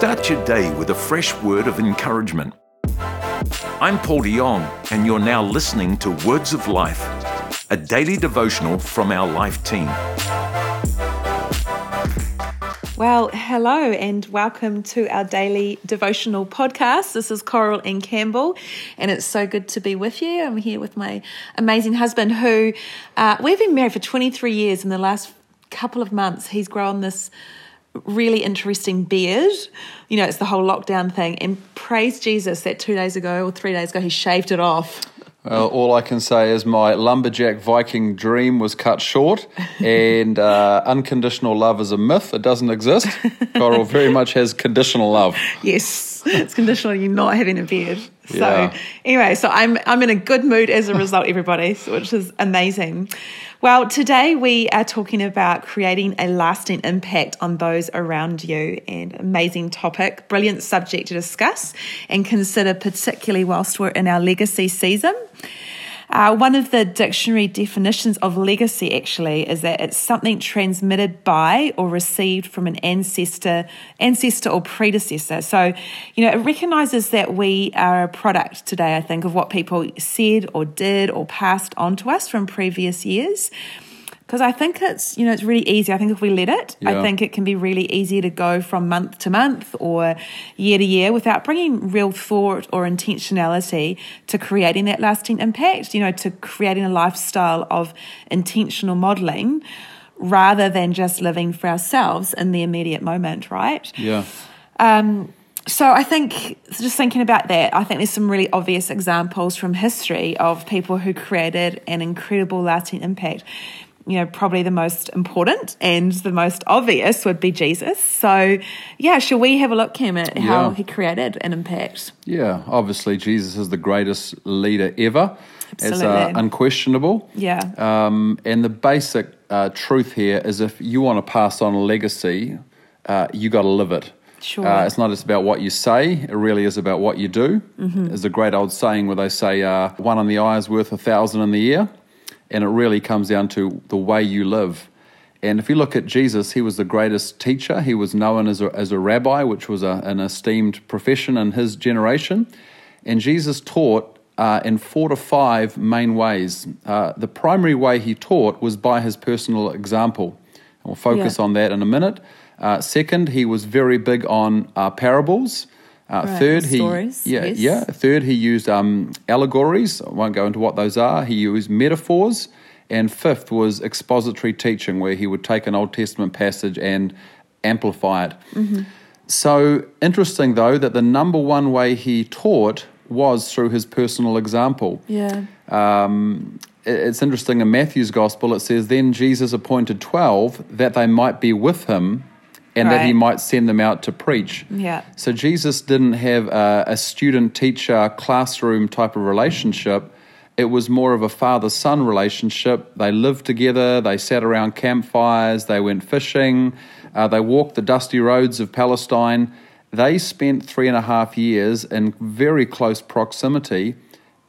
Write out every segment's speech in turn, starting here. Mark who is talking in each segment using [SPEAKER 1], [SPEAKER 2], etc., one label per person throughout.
[SPEAKER 1] Start your day with a fresh word of encouragement. I'm Paul de Jong, and you're now listening to Words of Life, a daily devotional from our life team.
[SPEAKER 2] Well, hello and welcome to our daily devotional podcast. This is Coral and Campbell, and it's so good to be with you. I'm here with my amazing husband, who uh, we've been married for 23 years. In the last couple of months, he's grown this really interesting beard. You know, it's the whole lockdown thing. And praise Jesus that two days ago or three days ago, he shaved it off.
[SPEAKER 3] Well, all I can say is my lumberjack Viking dream was cut short, and uh, unconditional love is a myth. It doesn't exist. Coral very much has conditional love.
[SPEAKER 2] Yes, it's conditional you not having a beard. So
[SPEAKER 3] Yeah.
[SPEAKER 2] anyway, so I'm I'm in a good mood as a result, everybody, which is amazing. Well, today we are talking about creating a lasting impact on those around you, and amazing topic, brilliant subject to discuss and consider, particularly whilst we're in our legacy season. Uh, one of the dictionary definitions of legacy actually is that it's something transmitted by or received from an ancestor, ancestor or predecessor. So, you know, it recognizes that we are a product today, I think, of what people said or did or passed on to us from previous years. Because I think it's, you know, it's really easy. I think if we let it, I think it can be really easy to go from month to month or year to year without bringing real thought or intentionality to creating that lasting impact, you know, to creating a lifestyle of intentional modeling rather than just living for ourselves in the immediate moment, right?
[SPEAKER 3] Yeah.
[SPEAKER 2] Um, so I think just thinking about that, I think there's some really obvious examples from history of people who created an incredible lasting impact. You know, probably the most important and the most obvious would be Jesus. So, yeah, shall we have a look, Cam, at how
[SPEAKER 3] Yeah.
[SPEAKER 2] he created an impact?
[SPEAKER 3] Yeah. Obviously, Jesus is the greatest leader ever. Absolutely. It's uh, unquestionable.
[SPEAKER 2] Yeah.
[SPEAKER 3] Um, and the basic uh, truth here is if you want to pass on a legacy, uh, you got to live it.
[SPEAKER 2] Sure.
[SPEAKER 3] Uh, it's not just about what you say, it really is about what you do.
[SPEAKER 2] Mm-hmm.
[SPEAKER 3] There's a great old saying where they say, uh, one in the eye is worth a thousand in the ear. And it really comes down to the way you live. And if you look at Jesus, he was the greatest teacher. He was known as a, as a rabbi, which was a, an esteemed profession in his generation. And Jesus taught uh, in four to five main ways. Uh, the primary way he taught was by his personal example. And we'll focus
[SPEAKER 2] Yeah.
[SPEAKER 3] on that in a minute. Uh, second, he was very big on uh, parables. Uh,
[SPEAKER 2] Right,
[SPEAKER 3] third, he
[SPEAKER 2] stories,
[SPEAKER 3] yeah
[SPEAKER 2] yes.
[SPEAKER 3] yeah. Third, he used um, allegories. I won't go into what those are. He used metaphors. And fifth was expository teaching, where he would take an Old Testament passage and amplify it.
[SPEAKER 2] Mm-hmm.
[SPEAKER 3] So interesting, though, that the number one way he taught was through his personal example.
[SPEAKER 2] Yeah.
[SPEAKER 3] Um, it's interesting in Matthew's gospel, it says, Then Jesus appointed 12 that they might be with him and that he might send them out to preach.
[SPEAKER 2] Yeah.
[SPEAKER 3] So Jesus didn't have a, a student teacher classroom type of relationship. It was more of a father son relationship. They lived together, they sat around campfires, they went fishing, uh, they walked the dusty roads of Palestine. They spent three and a half years in very close proximity.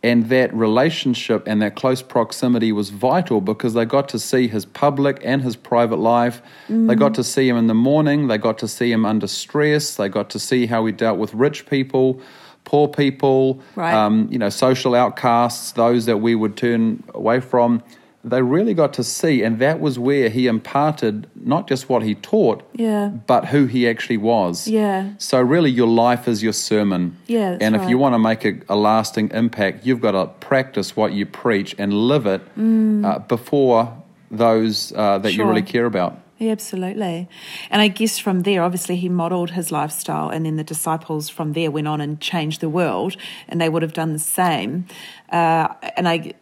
[SPEAKER 3] And that relationship and that close proximity was vital because they got to see his public and his private life. They got to see him in the morning. They got to see him under stress. They got to see how he dealt with rich people, poor people,
[SPEAKER 2] Right.
[SPEAKER 3] um, you know, social outcasts, those that we would turn away from. They really got to see, and that was where he imparted not just what he taught,
[SPEAKER 2] Yeah.
[SPEAKER 3] but who he actually was.
[SPEAKER 2] Yeah.
[SPEAKER 3] So really, your life is your sermon.
[SPEAKER 2] Yeah,
[SPEAKER 3] and if you want to make a, a lasting impact, you've got to practice what you preach and live it uh, before those uh, that you
[SPEAKER 2] Mm.
[SPEAKER 3] Really care about.
[SPEAKER 2] Yeah, absolutely. And I guess from there, obviously, he modeled his lifestyle, and then the disciples from there went on and changed the world, and they would have done the same. Uh, and I,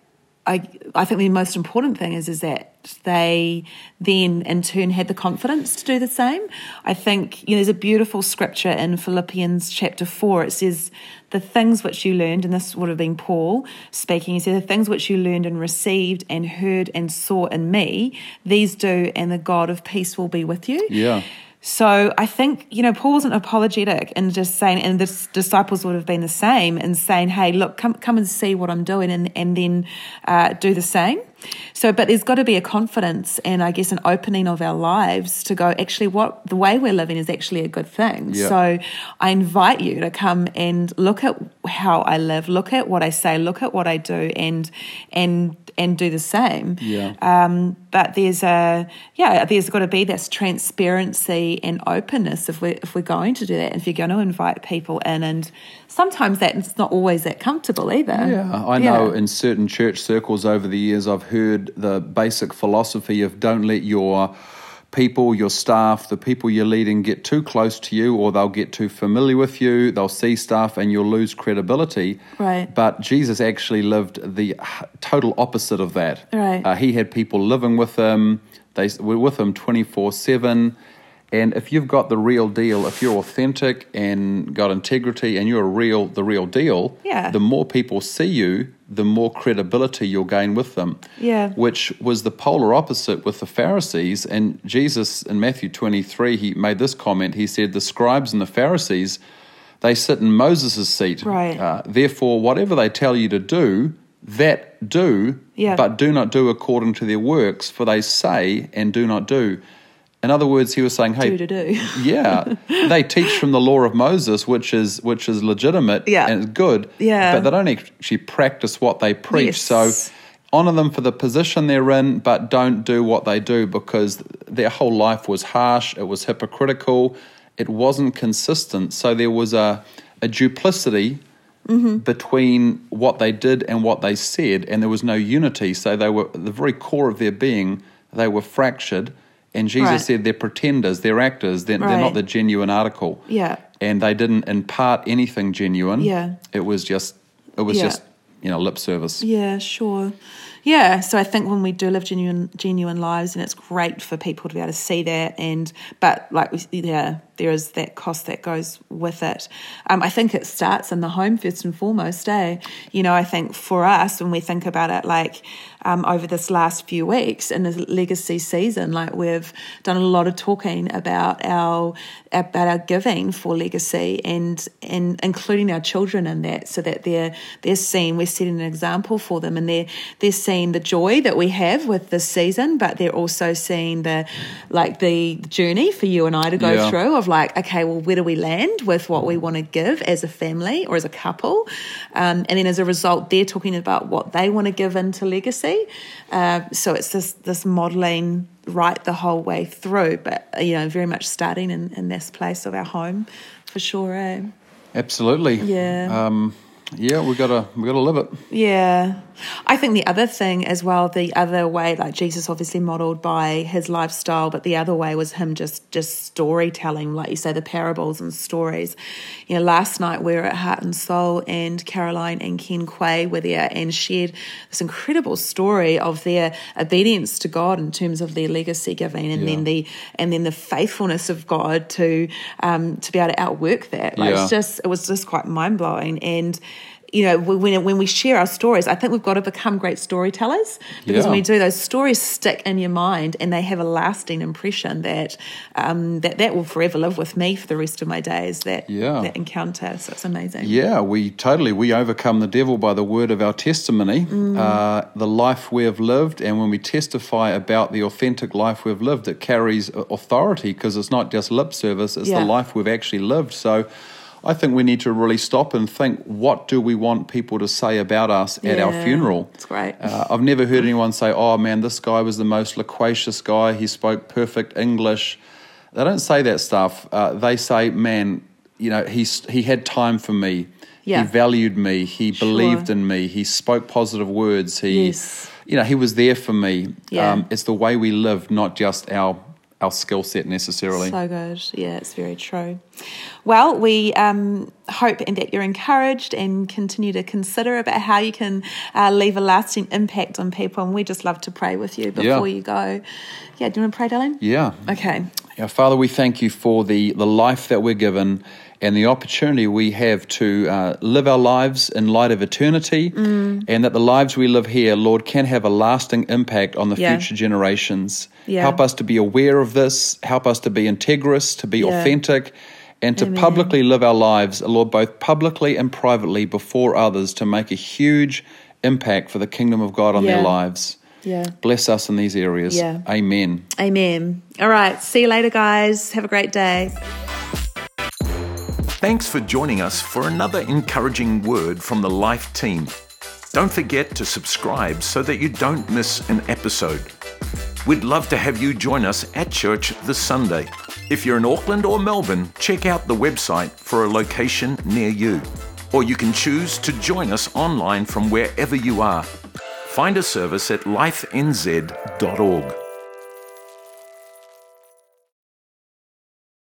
[SPEAKER 2] I, I think the most important thing is is that they then in turn had the confidence to do the same. I think you know there's a beautiful scripture in Philippians chapter four. It says, "The things which you learned," and this would have been Paul speaking. He said, "The things which you learned and received and heard and saw in me, these do, and the God of peace will be with you."
[SPEAKER 3] Yeah.
[SPEAKER 2] So I think, you know, Paul wasn't apologetic in just saying, and the disciples would have been the same in saying, hey, look, come, come and see what I'm doing and, and then uh, do the same. So, but there's got to be a confidence and I guess an opening of our lives to go, actually, what the way we're living is actually a good thing.
[SPEAKER 3] Yeah.
[SPEAKER 2] So, I invite you to come and look at how I live, look at what I say, look at what I do, and and and do the same.
[SPEAKER 3] Yeah.
[SPEAKER 2] Um, but there's a yeah, there's got to be this transparency and openness if we if we're going to do that. If you're going to invite people in, and sometimes that's not always that comfortable either.
[SPEAKER 3] Yeah, I know
[SPEAKER 2] Yeah.
[SPEAKER 3] in certain church circles over the years, I've heard the basic philosophy of don't let your people, your staff, the people you're leading get too close to you or they'll get too familiar with you. They'll see stuff and you'll lose credibility.
[SPEAKER 2] Right.
[SPEAKER 3] But Jesus actually lived the total opposite of that.
[SPEAKER 2] Right.
[SPEAKER 3] Uh, he had people living with him, they were with him 24 7. And if you've got the real deal, if you're authentic and got integrity and you're real, the real deal,
[SPEAKER 2] Yeah.
[SPEAKER 3] the more people see you, the more credibility you'll gain with them.
[SPEAKER 2] Yeah.
[SPEAKER 3] Which was the polar opposite with the Pharisees. And Jesus in Matthew 23, he made this comment. He said, The scribes and the Pharisees, they sit in Moses' seat.
[SPEAKER 2] Right.
[SPEAKER 3] Uh, therefore, whatever they tell you to do, that do,
[SPEAKER 2] Yeah.
[SPEAKER 3] but do not do according to their works, for they say and do not do. In other words, he was saying, "Hey,
[SPEAKER 2] Do to do.
[SPEAKER 3] yeah, they teach from the law of Moses, which is which is legitimate
[SPEAKER 2] Yeah.
[SPEAKER 3] and good.
[SPEAKER 2] Yeah.
[SPEAKER 3] but they don't actually practice what they preach.
[SPEAKER 2] Yes.
[SPEAKER 3] So honor them for the position they're in, but don't do what they do because their whole life was harsh. It was hypocritical. It wasn't consistent. So there was a a duplicity mm-hmm. between what they did and what they said, and there was no unity. So they were the very core of their being. They were fractured. And Jesus
[SPEAKER 2] Right.
[SPEAKER 3] said they're pretenders, they're actors, they're, they're not the genuine article.
[SPEAKER 2] Yeah.
[SPEAKER 3] And they didn't impart anything genuine.
[SPEAKER 2] Yeah.
[SPEAKER 3] It was just it was
[SPEAKER 2] Yeah.
[SPEAKER 3] just, you know, lip service.
[SPEAKER 2] Yeah, sure. Yeah, so I think when we do live genuine genuine lives, and it's great for people to be able to see that, and but like we, yeah, there is that cost that goes with it. Um, I think it starts in the home first and foremost. Eh, you know, I think for us when we think about it, like um, over this last few weeks in the legacy season, like we've done a lot of talking about our about our giving for legacy and and including our children in that, so that they're they're seeing we're setting an example for them, and they're they're seeing the joy that we have with this season, but they're also seeing the like the journey for you and I to go
[SPEAKER 3] Yeah.
[SPEAKER 2] through of like, okay, well, where do we land with what we want to give as a family or as a couple? Um, and then as a result, they're talking about what they want to give into legacy. Uh, so it's this this modeling right the whole way through, but you know, very much starting in, in this place of our home, for sure. Eh?
[SPEAKER 3] Absolutely.
[SPEAKER 2] Yeah.
[SPEAKER 3] Um, yeah, we gotta we gotta live it.
[SPEAKER 2] Yeah. I think the other thing as well, the other way, like Jesus obviously modeled by his lifestyle, but the other way was him just just storytelling, like you say, the parables and stories. You know, last night we were at Heart and Soul and Caroline and Ken Quay were there and shared this incredible story of their obedience to God in terms of their legacy giving and
[SPEAKER 3] Yeah.
[SPEAKER 2] then the and then the faithfulness of God to um to be able to outwork that. Like
[SPEAKER 3] Yeah.
[SPEAKER 2] it's just it was just quite mind blowing and you know, when when we share our stories, I think we've got to become great storytellers because when we do, those stories stick in your mind and they have a lasting impression that um, that that will forever live with me for the rest of my days. That
[SPEAKER 3] Yeah.
[SPEAKER 2] that encounter, so it's amazing.
[SPEAKER 3] Yeah, we totally we overcome the devil by the word of our testimony, uh, the life we have lived, and when we testify about the authentic life we've lived, it carries authority because it's not just lip service; it's
[SPEAKER 2] Yeah.
[SPEAKER 3] the life we've actually lived. So. I think we need to really stop and think what do we want people to say about us at our funeral?
[SPEAKER 2] it's great.
[SPEAKER 3] Uh, I've never heard anyone say, oh man, this guy was the most loquacious guy. He spoke perfect English. They don't say that stuff. Uh, they say, man, you know, he's, he had time for me.
[SPEAKER 2] Yeah.
[SPEAKER 3] He valued me. He
[SPEAKER 2] Sure.
[SPEAKER 3] believed in me. He spoke positive words. He,
[SPEAKER 2] Yes.
[SPEAKER 3] you know, he was there for me. Um, it's the way we live, not just our, our skill set necessarily.
[SPEAKER 2] So good. Yeah, it's very true. Well, we um, hope and that you're encouraged and continue to consider about how you can uh, leave a lasting impact on people. And we just love to pray with you before
[SPEAKER 3] Yeah.
[SPEAKER 2] you go. Yeah, do you want to pray, darling?
[SPEAKER 3] yeah.
[SPEAKER 2] Okay.
[SPEAKER 3] Father, we thank you for the, the life that we're given and the opportunity we have to uh, live our lives in light of eternity,
[SPEAKER 2] Mm.
[SPEAKER 3] and that the lives we live here, Lord, can have a lasting impact on the
[SPEAKER 2] Yeah.
[SPEAKER 3] future generations.
[SPEAKER 2] Yeah.
[SPEAKER 3] Help us to be aware of this, help us to be integrous, to be
[SPEAKER 2] Yeah.
[SPEAKER 3] authentic, and to
[SPEAKER 2] Amen.
[SPEAKER 3] publicly live our lives, Lord, both publicly and privately before others to make a huge impact for the kingdom of God on their lives.
[SPEAKER 2] Yeah.
[SPEAKER 3] Bless us in these areas.
[SPEAKER 2] Yeah.
[SPEAKER 3] Amen.
[SPEAKER 2] Amen. All right. See you later, guys. Have a great day.
[SPEAKER 1] Thanks for joining us for another encouraging word from the Life team. Don't forget to subscribe so that you don't miss an episode. We'd love to have you join us at church this Sunday. If you're in Auckland or Melbourne, check out the website for a location near you. Or you can choose to join us online from wherever you are. Find a service at lifenz.org.